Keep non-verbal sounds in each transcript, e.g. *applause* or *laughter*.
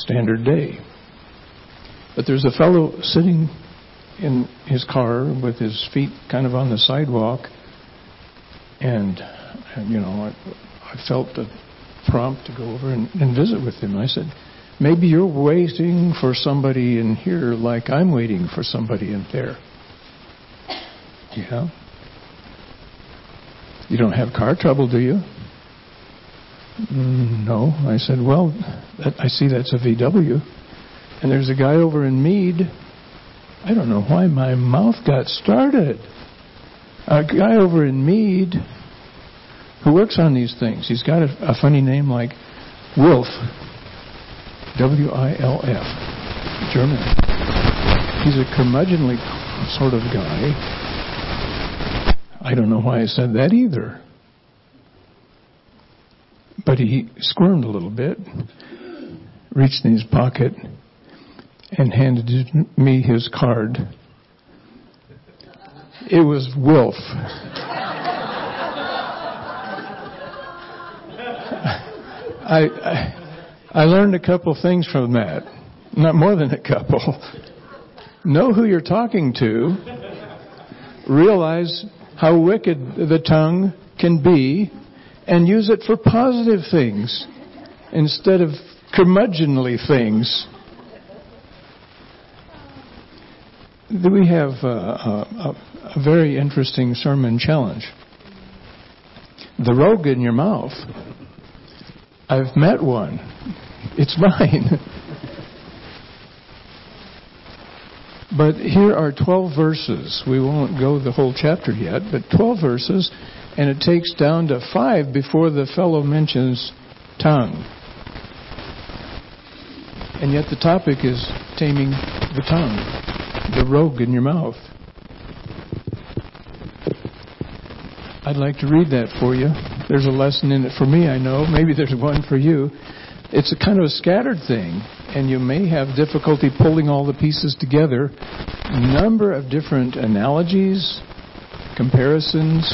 standard day. But there's a fellow sitting in his car with his feet kind of on the sidewalk, and, and you know, I, I felt the prompt to go over and, and visit with him. I said, maybe you're waiting for somebody in here like I'm waiting for somebody in there. Yeah. You don't have car trouble, do you? Mm, no. I said, well, that, I see that's a VW. And there's a guy over in Mead. I don't know why my mouth got started. A guy over in Mead who works on these things. He's got a, a funny name like Wilf. W I L F. German. He's a curmudgeonly sort of guy. I don't know why I said that either. But he squirmed a little bit, reached in his pocket, and handed me his card. It was Wilf. *laughs* I, I, I learned a couple things from that. Not more than a couple. know who you're talking to. Realize how wicked the tongue can be and use it for positive things instead of curmudgeonly things. We have a, a, a very interesting sermon challenge. The rogue in your mouth. I've met one. It's mine. *laughs* but here are 12 verses. We won't go the whole chapter yet, but 12 verses, and it takes down to 5 before the fellow mentions tongue. And yet the topic is taming the tongue, the rogue in your mouth. I'd like to read that for you. There's a lesson in it for me, I know. Maybe there's one for you. It's a kind of a scattered thing, and you may have difficulty pulling all the pieces together. Number of different analogies, comparisons.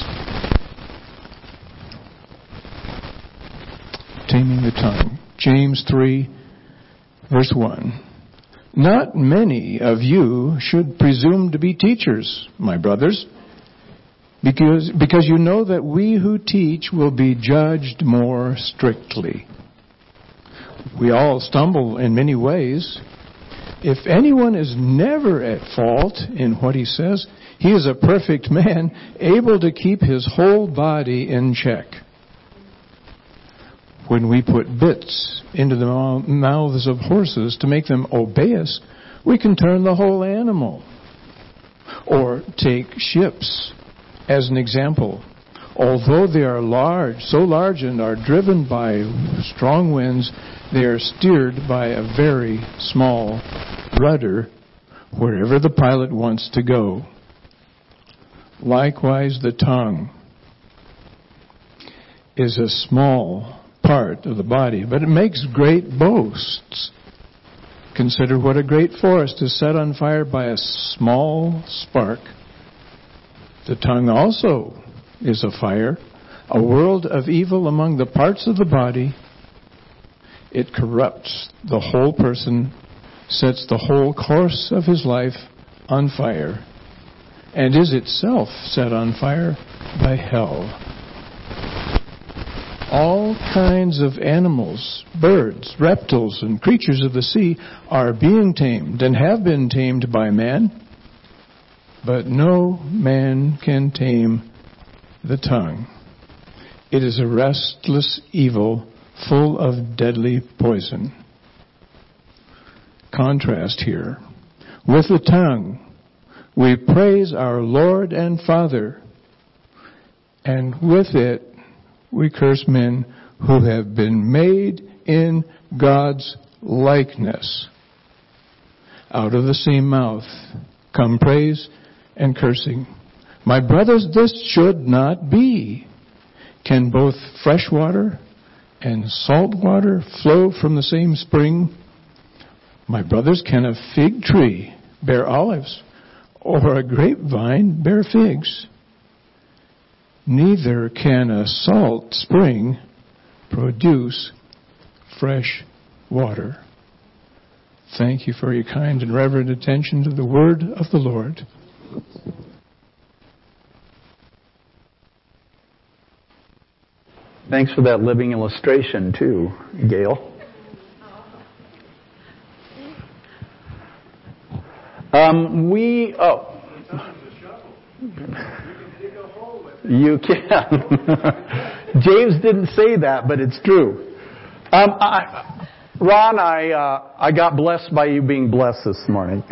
Taming the tongue. James 3, verse 1. Not many of you should presume to be teachers, my brothers because, because you know that we who teach will be judged more strictly. We all stumble in many ways. If anyone is never at fault in what he says, he is a perfect man, able to keep his whole body in check. When we put bits into the mouths of horses to make them obey us, we can turn the whole animal. Or take ships as an example, although they are large, so large and are driven by strong winds, they are steered by a very small rudder wherever the pilot wants to go. Likewise, the tongue is a small part of the body, but it makes great boasts. Consider what a great forest is set on fire by a small spark. The tongue also is a fire, a world of evil among the parts of the body. It corrupts the whole person, sets the whole course of his life on fire, and is itself set on fire by hell. All kinds of animals, birds, reptiles, and creatures of the sea are being tamed and have been tamed by man but no man can tame the tongue. It is a restless evil full of deadly poison. Contrast here. With the tongue, we praise our Lord and Father, and with it, we curse men who have been made in God's likeness. Out of the same mouth come praise and cursing. My brothers, this should not be. Can both fresh water and salt water flow from the same spring? My brothers, can a fig tree bear olives or a grapevine bear figs? Neither can a salt spring produce fresh water. thank you for your kind and reverent attention to the word of the Lord. Thanks for that living illustration, too, Gail. Um, we, oh. You can. *laughs* James didn't say that, but it's true. Um, I, Ron, I, uh, I got blessed by you being blessed this morning. *laughs*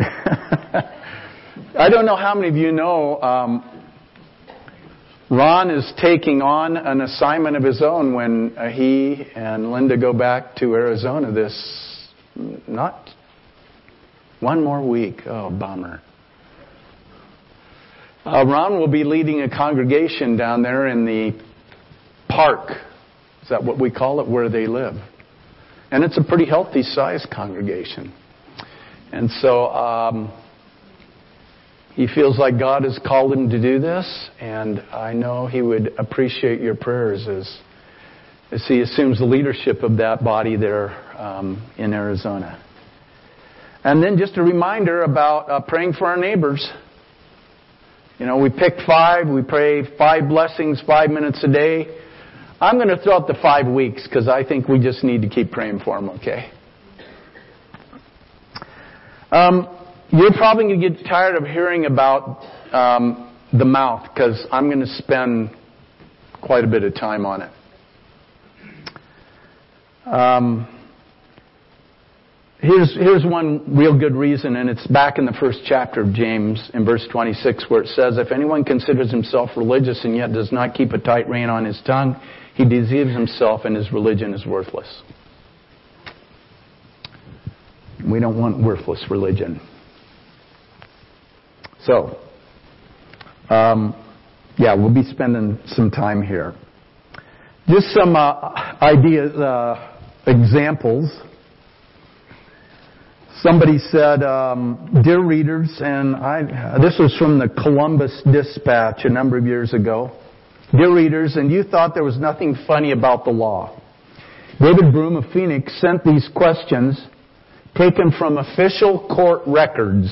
I don't know how many of you know, um, Ron is taking on an assignment of his own when uh, he and Linda go back to Arizona this, not one more week. Oh, bummer. Uh, Ron will be leading a congregation down there in the park. Is that what we call it, where they live? And it's a pretty healthy sized congregation. And so um, he feels like God has called him to do this, and I know he would appreciate your prayers as, as he assumes the leadership of that body there um, in Arizona. And then just a reminder about uh, praying for our neighbors. You know, we picked five, we pray five blessings, five minutes a day. I'm going to throw out the five weeks because I think we just need to keep praying for them, okay? Um, you're probably going to get tired of hearing about um, the mouth because I'm going to spend quite a bit of time on it. Um, here's, here's one real good reason, and it's back in the first chapter of James in verse 26 where it says, If anyone considers himself religious and yet does not keep a tight rein on his tongue, he deceives himself and his religion is worthless. We don't want worthless religion. So, um, yeah, we'll be spending some time here. Just some uh, ideas, uh, examples. Somebody said, um, "Dear readers," and I, this was from the Columbus Dispatch a number of years ago. Dear readers, and you thought there was nothing funny about the law. David Broom of Phoenix sent these questions taken from official court records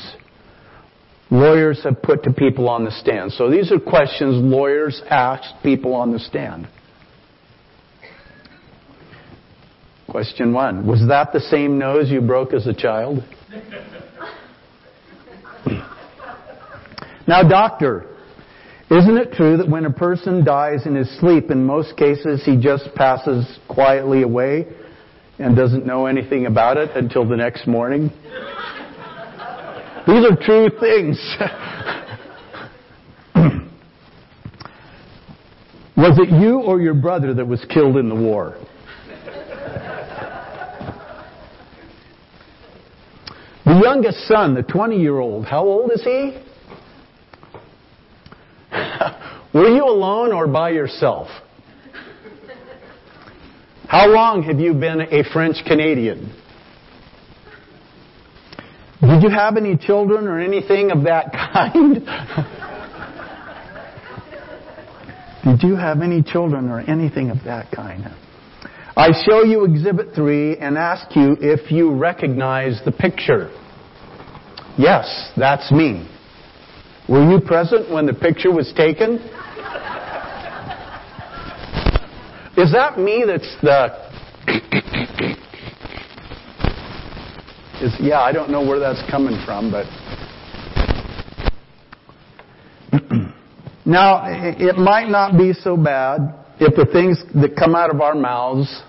lawyers have put to people on the stand. So these are questions lawyers ask people on the stand. Question one Was that the same nose you broke as a child? now, doctor, isn't it true that when a person dies in his sleep, in most cases he just passes quietly away and doesn't know anything about it until the next morning? These are true things. *clears throat* was it you or your brother that was killed in the war? The youngest son, the 20 year old, how old is he? *laughs* Were you alone or by yourself? How long have you been a French Canadian? Did you have any children or anything of that *laughs* kind? Did you have any children or anything of that kind? I show you Exhibit 3 and ask you if you recognize the picture. Yes, that's me. Were you present when the picture was taken? Is that me that's the *coughs* is, yeah, I don't know where that's coming from, but. *coughs* now, it might not be so bad if the things that come out of our mouths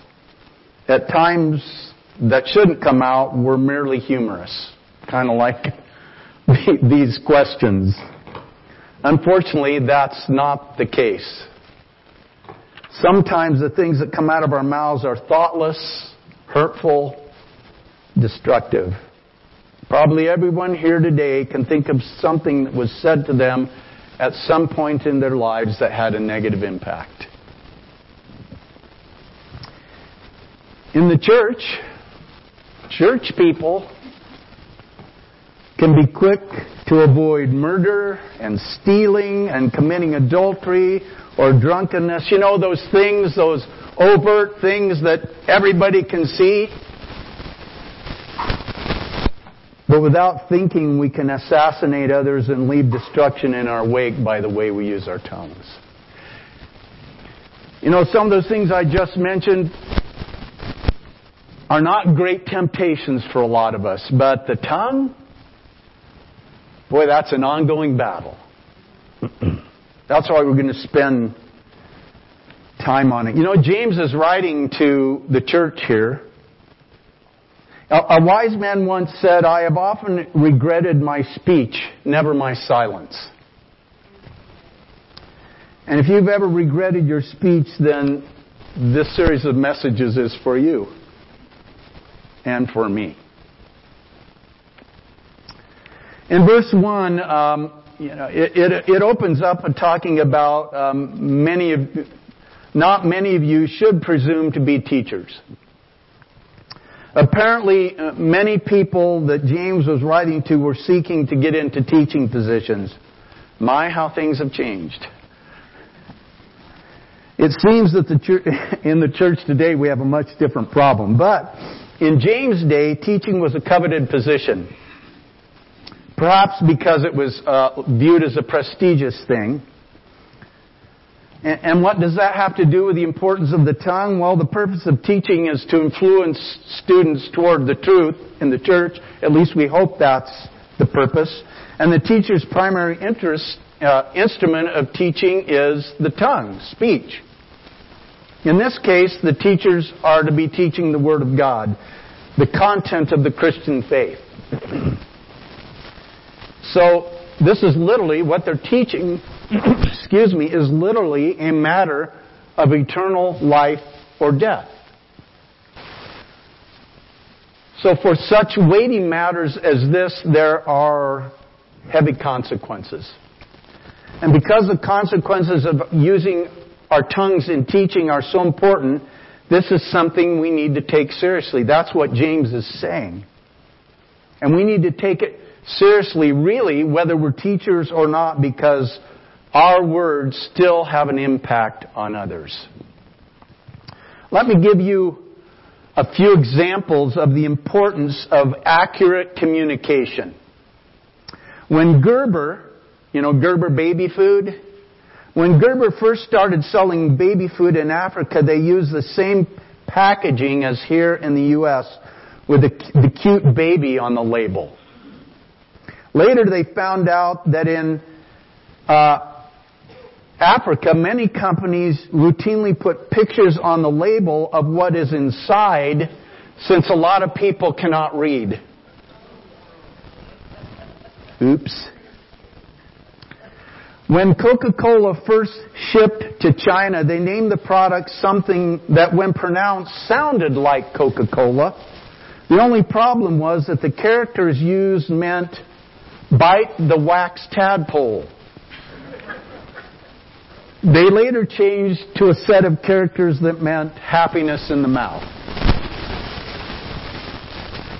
at times that shouldn't come out were merely humorous. Kind of like *laughs* these questions. Unfortunately, that's not the case. Sometimes the things that come out of our mouths are thoughtless, hurtful, destructive. Probably everyone here today can think of something that was said to them at some point in their lives that had a negative impact. In the church, church people can be quick to avoid murder and stealing and committing adultery or drunkenness. You know, those things, those overt things that everybody can see. But without thinking, we can assassinate others and leave destruction in our wake by the way we use our tongues. You know, some of those things I just mentioned are not great temptations for a lot of us, but the tongue, boy, that's an ongoing battle. *clears throat* that's why we're going to spend time on it. You know, James is writing to the church here. A, wise man once said, I have often regretted my speech, never my silence. And if you've ever regretted your speech, then this series of messages is for you and for me. In verse 1, um, you know, it, it, it, opens up talking about um, many of, not many of you should presume to be teachers. Apparently, uh, many people that James was writing to were seeking to get into teaching positions. My, how things have changed. It seems that the church, *laughs* in the church today we have a much different problem. But in James' day, teaching was a coveted position. Perhaps because it was uh, viewed as a prestigious thing. And, and what does that have to do with the importance of the tongue? Well, the purpose of teaching is to influence students toward the truth in the church. At least we hope that's the purpose. And the teacher's primary interest, uh, instrument of teaching is the tongue, speech. In this case, the teachers are to be teaching the Word of God, the content of the Christian faith. so, this is literally what they're teaching, *coughs* excuse me, is literally a matter of eternal life or death. So, for such weighty matters as this, there are heavy consequences. And because the consequences of using our tongues in teaching are so important, this is something we need to take seriously. That's what James is saying. And we need to take it seriously, really, whether we're teachers or not, because our words still have an impact on others. Let me give you a few examples of the importance of accurate communication. When Gerber, you know, Gerber baby food, when Gerber first started selling baby food in Africa, they used the same packaging as here in the U.S. with the, the cute baby on the label. Later they found out that in uh, Africa, many companies routinely put pictures on the label of what is inside since a lot of people cannot read. Oops. When Coca-Cola first shipped to China, they named the product something that when pronounced sounded like Coca-Cola. The only problem was that the characters used meant bite the wax tadpole. They later changed to a set of characters that meant happiness in the mouth.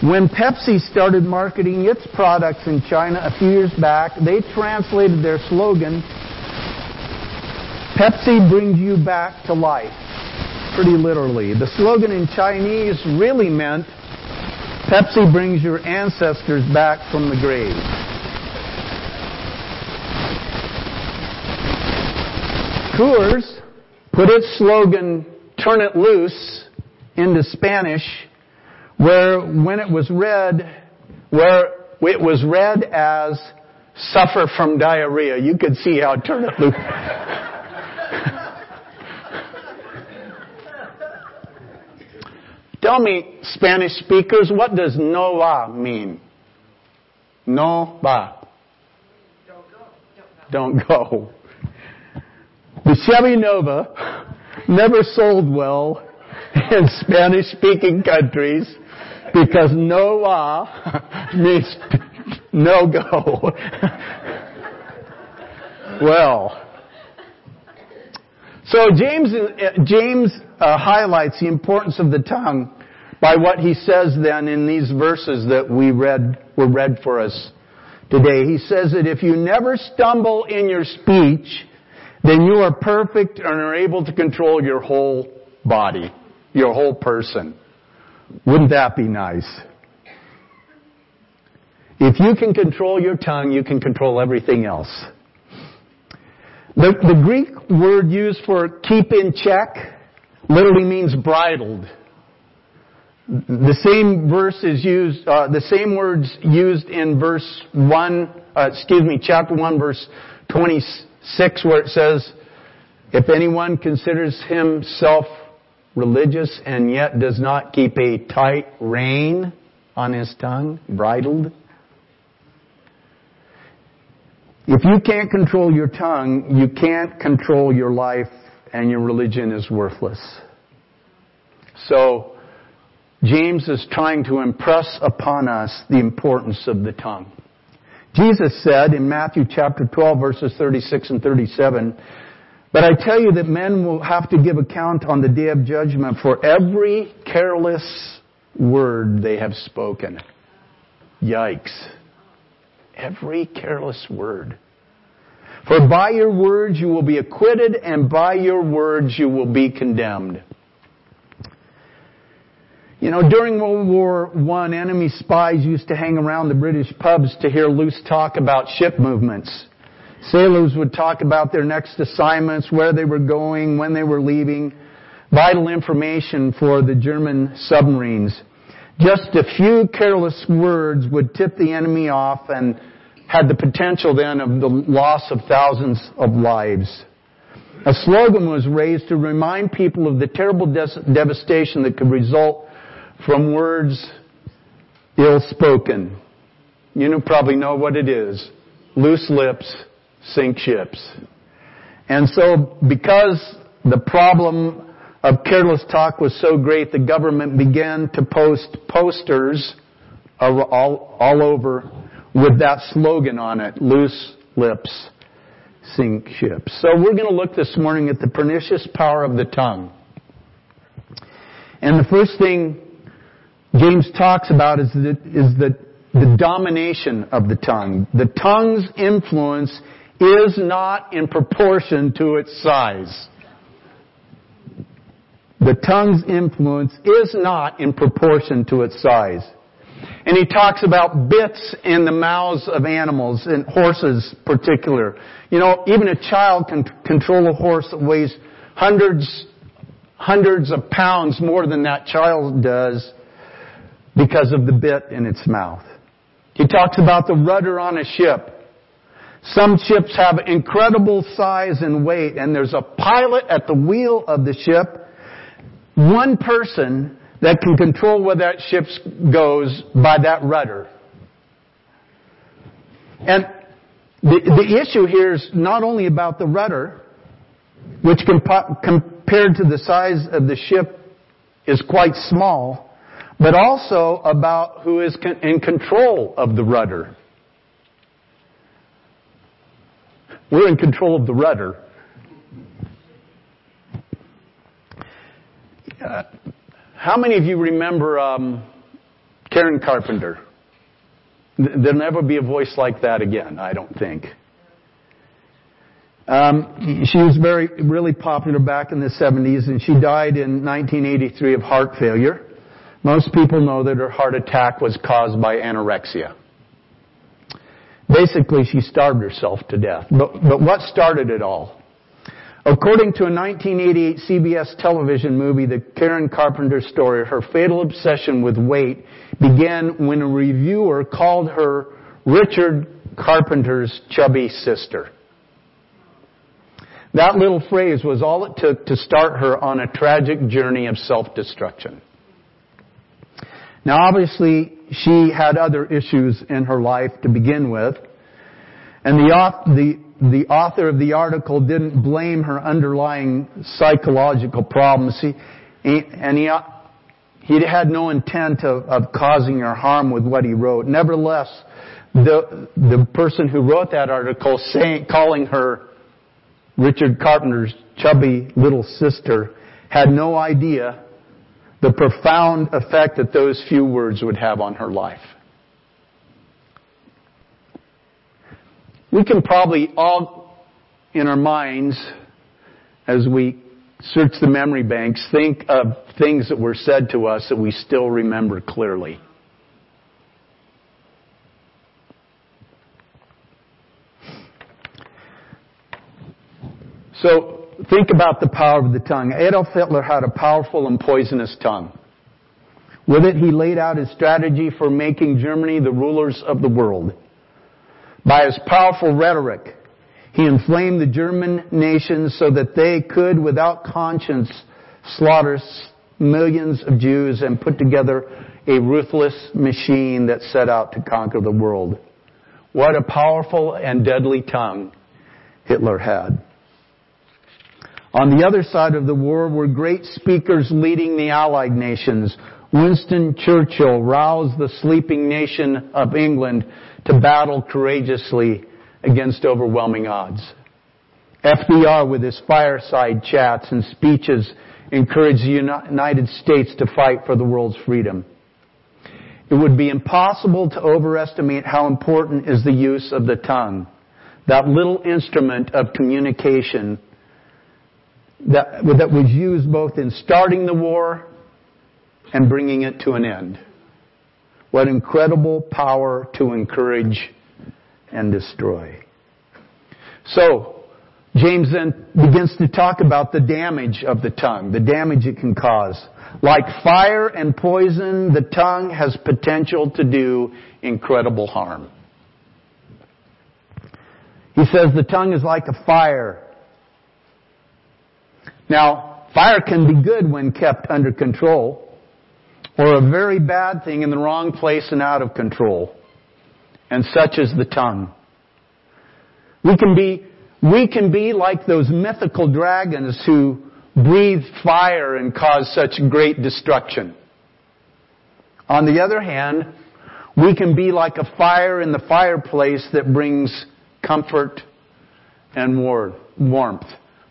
When Pepsi started marketing its products in China a few years back, they translated their slogan, Pepsi brings you back to life, pretty literally. The slogan in Chinese really meant, Pepsi brings your ancestors back from the grave. Coors put its slogan, turn it loose, into Spanish where when it was read, where it was read as suffer from diarrhea, you could see how it loose. Tell me, Spanish speakers, what does no va mean? No va. Don't go. Don't go. The Chevy Nova never sold well in Spanish speaking countries because Noah *laughs* means no go. well, so James, James uh, highlights the importance of the tongue by what he says then in these verses that we read, were read for us today. He says that if you never stumble in your speech, then you are perfect and are able to control your whole body, your whole person. Wouldn't that be nice? If you can control your tongue, you can control everything else. The, the Greek word used for keep in check literally means bridled. The same verse is used, uh, the same words used in verse 1, uh, excuse me, chapter 1 verse 26 where it says, if anyone considers himself religious and yet does not keep a tight rein on his tongue, bridled. If you can't control your tongue, you can't control your life and your religion is worthless. So, James is trying to impress upon us the importance of the tongue. Jesus said in Matthew chapter 12 verses 36 and 37, but I tell you that men will have to give account on the day of judgment for every careless word they have spoken. Yikes. Every careless word. For by your words you will be acquitted, and by your words you will be condemned. You know, during World War I, enemy spies used to hang around the British pubs to hear loose talk about ship movements. Sailors would talk about their next assignments, where they were going, when they were leaving, vital information for the German submarines. Just a few careless words would tip the enemy off and had the potential then of the loss of thousands of lives. A slogan was raised to remind people of the terrible devastation that could result from words ill spoken. You probably know what it is. Loose lips, sink ships. And so because the problem of careless talk was so great, the government began to post posters all, all over with that slogan on it, loose lips, sink ships. So we're going to look this morning at the pernicious power of the tongue. And the first thing James talks about is the, is the, the domination of the tongue. The tongue's influence is not in proportion to its size. The tongue's influence is not in proportion to its size. And he talks about bits in the mouths of animals, and horses particular. You know, even a child can control a horse that weighs hundreds, hundreds of pounds more than that child does because of the bit in its mouth. He talks about the rudder on a ship. Some ships have incredible size and weight, and there's a pilot at the wheel of the ship. One person that can control where that ship goes by that rudder. And the, the issue here is not only about the rudder, which compa- compared to the size of the ship is quite small, but also about who is con- in control of the rudder. We're in control of the rudder. Uh, how many of you remember um, Karen Carpenter? There'll never be a voice like that again, I don't think. Um, she was very, really popular back in the 70s, and she died in 1983 of heart failure. Most people know that her heart attack was caused by anorexia. Basically, she starved herself to death. But, but what started it all? According to a 1988 CBS television movie, The Karen Carpenter Story, her fatal obsession with weight began when a reviewer called her Richard Carpenter's chubby sister. That little phrase was all it took to start her on a tragic journey of self-destruction. Now obviously, she had other issues in her life to begin with. And the, the, the author of the article didn't blame her underlying psychological problems. He, and he, he had no intent of, of causing her harm with what he wrote. Nevertheless, the, the person who wrote that article saying, calling her Richard Carpenter's chubby little sister had no idea the profound effect that those few words would have on her life. We can probably all, in our minds, as we search the memory banks, think of things that were said to us that we still remember clearly. So, think about the power of the tongue. Adolf Hitler had a powerful and poisonous tongue. With it, he laid out his strategy for making Germany the rulers of the world. By his powerful rhetoric, he inflamed the German nation so that they could, without conscience, slaughter millions of Jews and put together a ruthless machine that set out to conquer the world. What a powerful and deadly tongue Hitler had. On the other side of the war were great speakers leading the Allied nations. Winston Churchill roused the sleeping nation of England to battle courageously against overwhelming odds. FDR with his fireside chats and speeches encouraged the United States to fight for the world's freedom. It would be impossible to overestimate how important is the use of the tongue, that little instrument of communication that, that was used both in starting the war and bringing it to an end. What incredible power to encourage and destroy. So, James then begins to talk about the damage of the tongue, the damage it can cause. Like fire and poison, the tongue has potential to do incredible harm. He says the tongue is like a fire. Now, fire can be good when kept under control, or a very bad thing in the wrong place and out of control. And such is the tongue. We can be, we can be like those mythical dragons who breathe fire and cause such great destruction. On the other hand, we can be like a fire in the fireplace that brings comfort and warmth.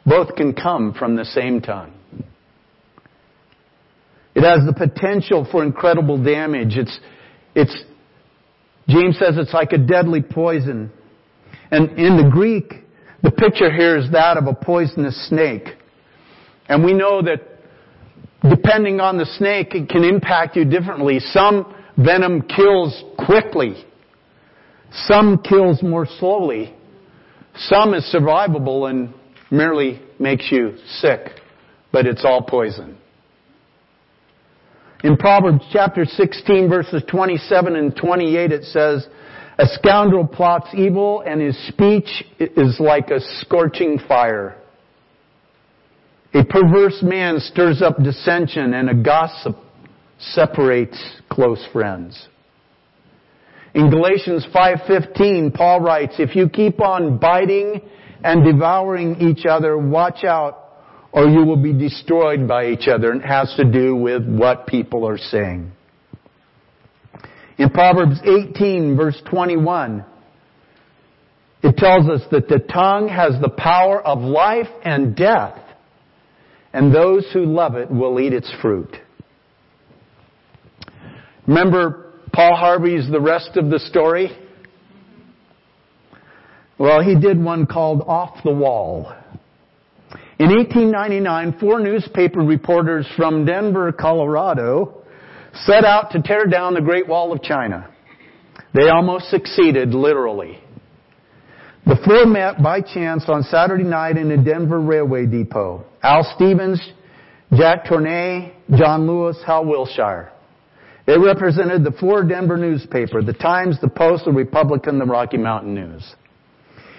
Both can come from the same tongue. It has the potential for incredible damage. It's, it's, James says it's like a deadly poison. And in the Greek, the picture here is that of a poisonous snake. And we know that depending on the snake, it can impact you differently. Some venom kills quickly. Some kills more slowly. Some is survivable and merely makes you sick. But it's all poison. In Proverbs chapter 16 verses 27 and 28 it says, A scoundrel plots evil and his speech is like a scorching fire. A perverse man stirs up dissension and a gossip separates close friends. In Galatians 5:15, Paul writes, "If you keep on biting and devouring each other, watch out or you will be destroyed by each other." And it has to do with what people are saying. In Proverbs 18 verse 21, it tells us that the tongue has the power of life and death and those who love it will eat its fruit. Remember Paul Harvey's The Rest of the Story? Well, he did one called Off the Wall. In 1899, four newspaper reporters from Denver, Colorado set out to tear down the Great Wall of China. They almost succeeded, literally. The four met by chance on Saturday night in a Denver railway depot. Al Stevens, Jack Tournay, John Lewis, Hal Wilshire. They represented the four Denver newspaper, the Times, the Post, the Republican, the Rocky Mountain News.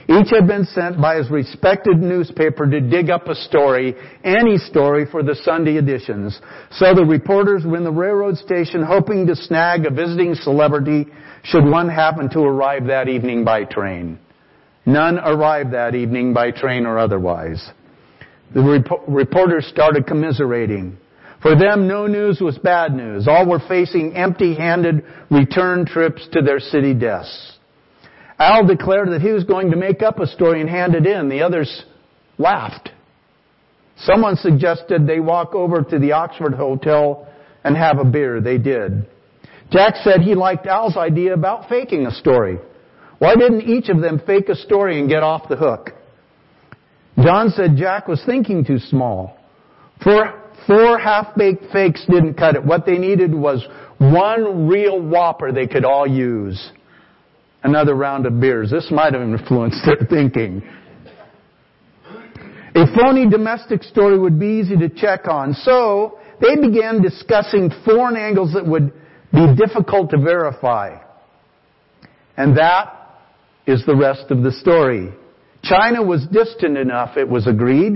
Each had been sent by his respected newspaper to dig up a story, any story for the Sunday editions. So the reporters were in the railroad station hoping to snag a visiting celebrity should one happen to arrive that evening by train. None arrived that evening by train or otherwise. The rep- reporters started commiserating. For them, no news was bad news. All were facing empty-handed return trips to their city deaths. Al declared that he was going to make up a story and hand it in. The others laughed. Someone suggested they walk over to the Oxford Hotel and have a beer. They did. Jack said he liked Al's idea about faking a story. Why didn't each of them fake a story and get off the hook? John said Jack was thinking too small. Four, four half-baked fakes didn't cut it. What they needed was one real whopper they could all use. Another round of beers. This might have influenced their *laughs* thinking. A phony domestic story would be easy to check on, so they began discussing foreign angles that would be difficult to verify. And that is the rest of the story. China was distant enough, it was agreed.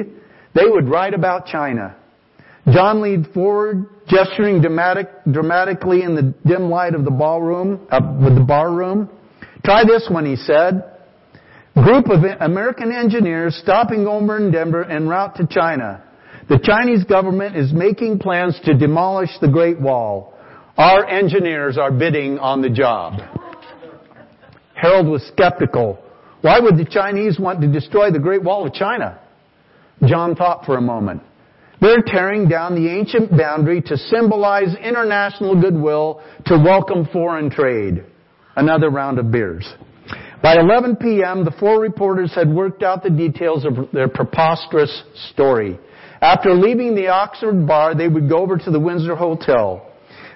They would write about China. John leaned forward, gesturing dramatic, dramatically in the dim light of the ballroom, uh, with the bar room. Try this one, he said. Group of American engineers stopping over in Denver en route to China. The Chinese government is making plans to demolish the Great Wall. Our engineers are bidding on the job. Harold was skeptical. Why would the Chinese want to destroy the Great Wall of China? John thought for a moment. They're tearing down the ancient boundary to symbolize international goodwill to welcome foreign trade. Another round of beers. By 11 p.m., the four reporters had worked out the details of their preposterous story. After leaving the Oxford bar, they would go over to the Windsor Hotel.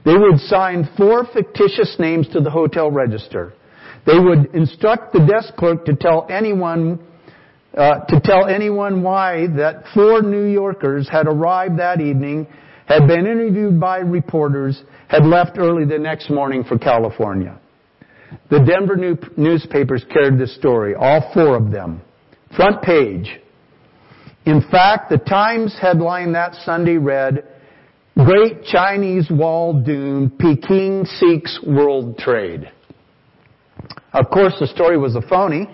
They would sign four fictitious names to the hotel register. They would instruct the desk clerk to tell anyone uh, to tell anyone why that four New Yorkers had arrived that evening, had been interviewed by reporters, had left early the next morning for California. The Denver new- newspapers carried the story, all four of them. Front page. In fact, the Times headline that Sunday read, Great Chinese Wall Doomed, Peking Seeks World Trade. Of course, the story was a phony,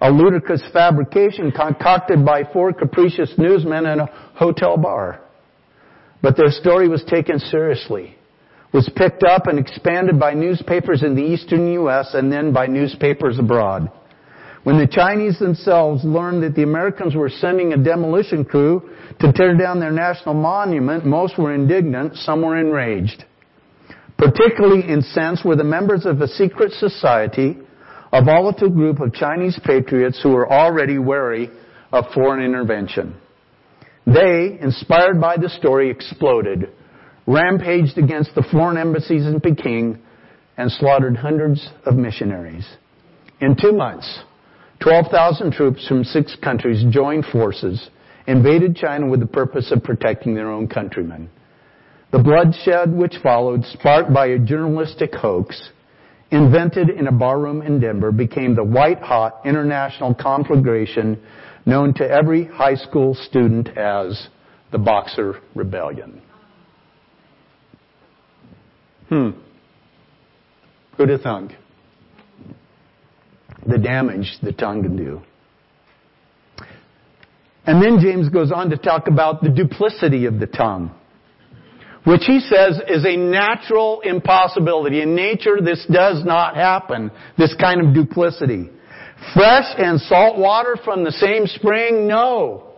a ludicrous fabrication concocted by four capricious newsmen in a hotel bar. But their story was taken seriously, was picked up and expanded by newspapers in the eastern U.S. and then by newspapers abroad. When the Chinese themselves learned that the Americans were sending a demolition crew to tear down their national monument, most were indignant, some were enraged. Particularly incensed were the members of a secret society a volatile group of Chinese patriots who were already wary of foreign intervention. They, inspired by the story, exploded, rampaged against the foreign embassies in Peking, and slaughtered hundreds of missionaries. In two months, 12,000 troops from six countries joined forces, invaded China with the purpose of protecting their own countrymen. The bloodshed which followed, sparked by a journalistic hoax, invented in a barroom in Denver, became the white hot international conflagration known to every high school student as the Boxer Rebellion. Hmm. Who'd have? The damage the tongue can do. And then James goes on to talk about the duplicity of the tongue which he says is a natural impossibility. In nature, this does not happen, this kind of duplicity. Fresh and salt water from the same spring? No.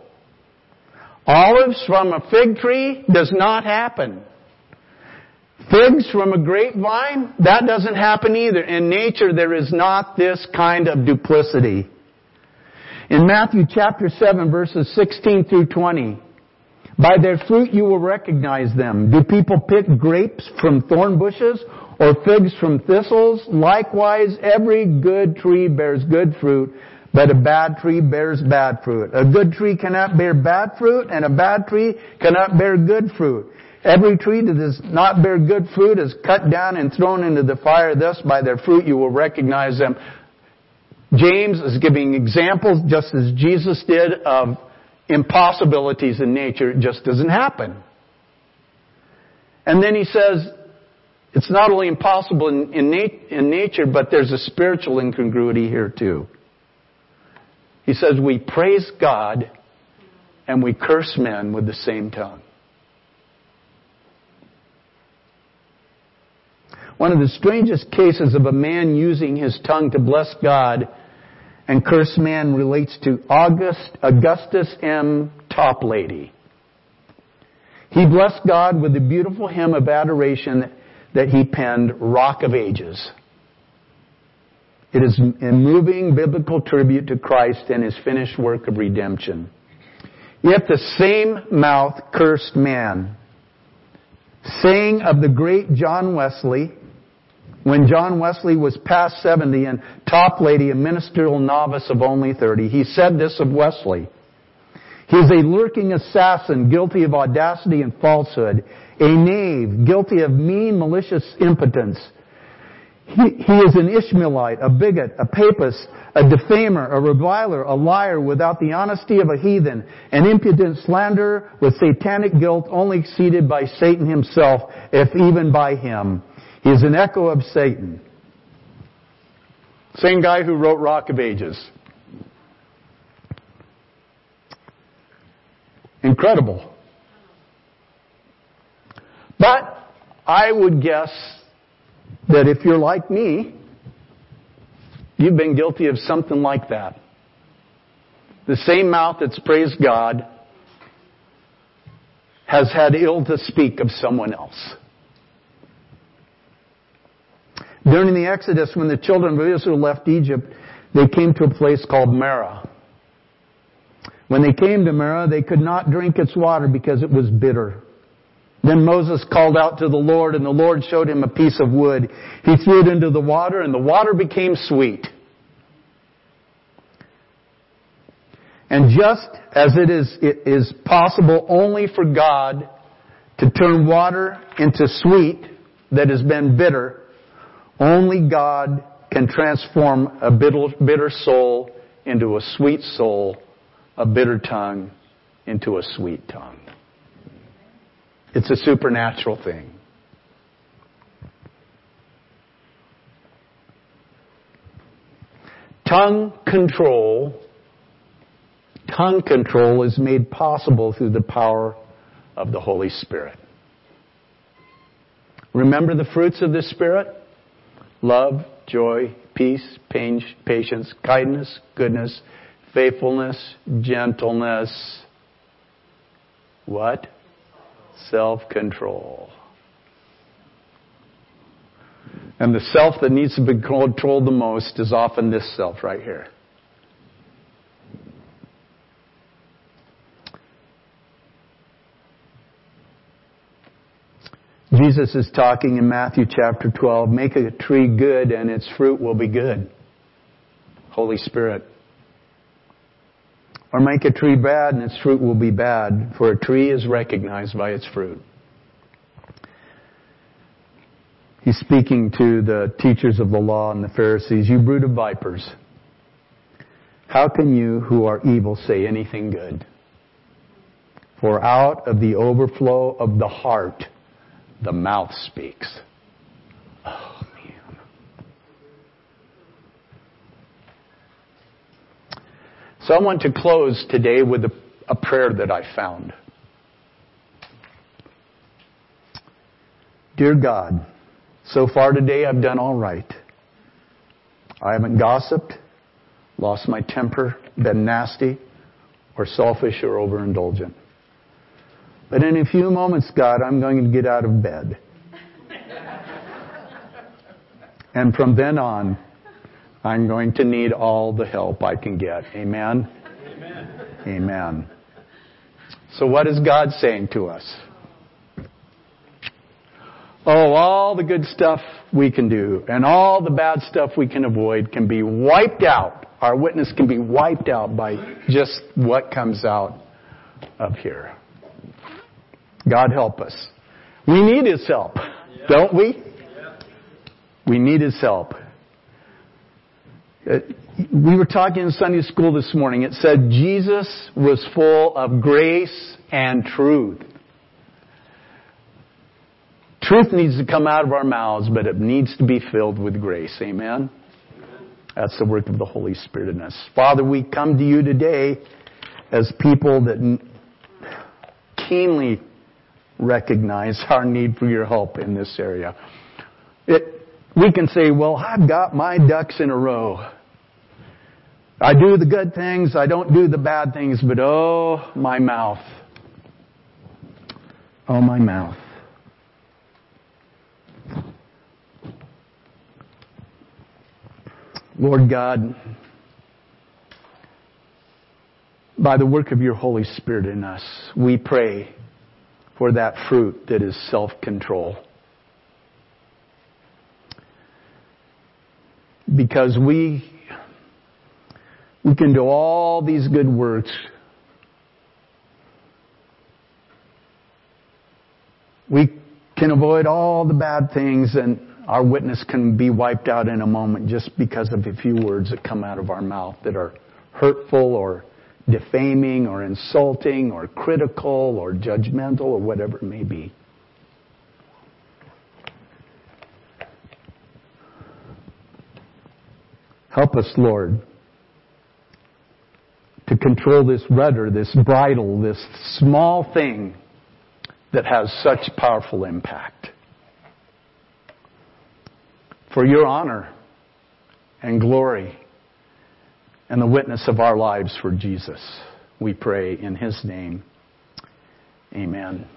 Olives from a fig tree? Does not happen. Figs from a grapevine? That doesn't happen either. In nature, there is not this kind of duplicity. In Matthew chapter 7 verses 16 through 20, by their fruit you will recognize them. Do people pick grapes from thorn bushes or figs from thistles? Likewise, every good tree bears good fruit, but a bad tree bears bad fruit. A good tree cannot bear bad fruit, and a bad tree cannot bear good fruit. Every tree that does not bear good fruit is cut down and thrown into the fire. Thus, by their fruit you will recognize them. James is giving examples, just as Jesus did, of impossibilities in nature. It just doesn't happen. And then he says, it's not only impossible in, in, nat- in nature, but there's a spiritual incongruity here too. He says, we praise God and we curse men with the same tongue. One of the strangest cases of a man using his tongue to bless God and curse man relates to August, Augustus M. Toplady. He blessed God with the beautiful hymn of adoration that he penned, Rock of Ages. It is a moving biblical tribute to Christ and his finished work of redemption. Yet the same mouth cursed man, saying of the great John Wesley, when John Wesley was past 70 and Toplady, a ministerial novice of only 30, he said this of Wesley. He is a lurking assassin, guilty of audacity and falsehood, a knave, guilty of mean, malicious impotence. He, he is an Ishmaelite, a bigot, a papist, a defamer, a reviler, a liar without the honesty of a heathen, an impudent slanderer with satanic guilt only exceeded by Satan himself, if even by him. He is an echo of Satan. Same guy who wrote Rock of Ages. Incredible. But I would guess that if you're like me, you've been guilty of something like that. The same mouth that's praised God has had ill to speak of someone else. During the Exodus, when the children of Israel left Egypt, they came to a place called Marah. When they came to Marah, they could not drink its water because it was bitter. Then Moses called out to the Lord and the Lord showed him a piece of wood. He threw it into the water and the water became sweet. And just as it is, it is possible only for God to turn water into sweet that has been bitter, only God can transform a bitter, soul into a sweet soul a bitter tongue into a sweet tongue. It's a supernatural thing. Tongue control, tongue control is made possible through the power of the Holy Spirit. Remember the fruits of the Spirit? Love, joy, peace, patience, kindness, goodness, faithfulness, gentleness, what? Self-control. And the self that needs to be controlled the most is often this self right here. Jesus is talking in Matthew chapter 12, make a tree good and its fruit will be good. Holy Spirit. Or make a tree bad and its fruit will be bad, for a tree is recognized by its fruit. He's speaking to the teachers of the law and the Pharisees, you brood of vipers. How can you who are evil say anything good? For out of the overflow of the heart, the mouth speaks. Oh, so I want to close today with a, a prayer that I found. Dear God, so far today I've done all right. I haven't gossiped, lost my temper, been nasty, or selfish or overindulgent. But in a few moments, God, I'm going to get out of bed. and from then on, I'm going to need all the help I can get. Amen? Amen. Amen. So what is God saying to us? Oh, all the good stuff we can do and all the bad stuff we can avoid can be wiped out. Our witness can be wiped out by just what comes out of here. God help us. We need His help, don't we? We need His help. Uh, we were talking in Sunday school this morning. It said Jesus was full of grace and truth. Truth needs to come out of our mouths, but it needs to be filled with grace. Amen? That's the work of the Holy Spirit in us. Father, we come to you today as people that keenly recognize our need for your help in this area. It, we can say, well, I've got my ducks in a row. I do the good things, I don't do the bad things, but oh, my mouth. Oh, my mouth. Lord God, by the work of your Holy Spirit in us, we pray for that fruit that is self-control. Because we, we can do all these good works. We can avoid all the bad things and our witness can be wiped out in a moment just because of a few words that come out of our mouth that are hurtful or defaming or insulting or critical or judgmental or whatever it may be. Help us, Lord, to control this rudder, this bridle, this small thing that has such powerful impact. For your honor and glory and the witness of our lives for Jesus, we pray in His name. Amen.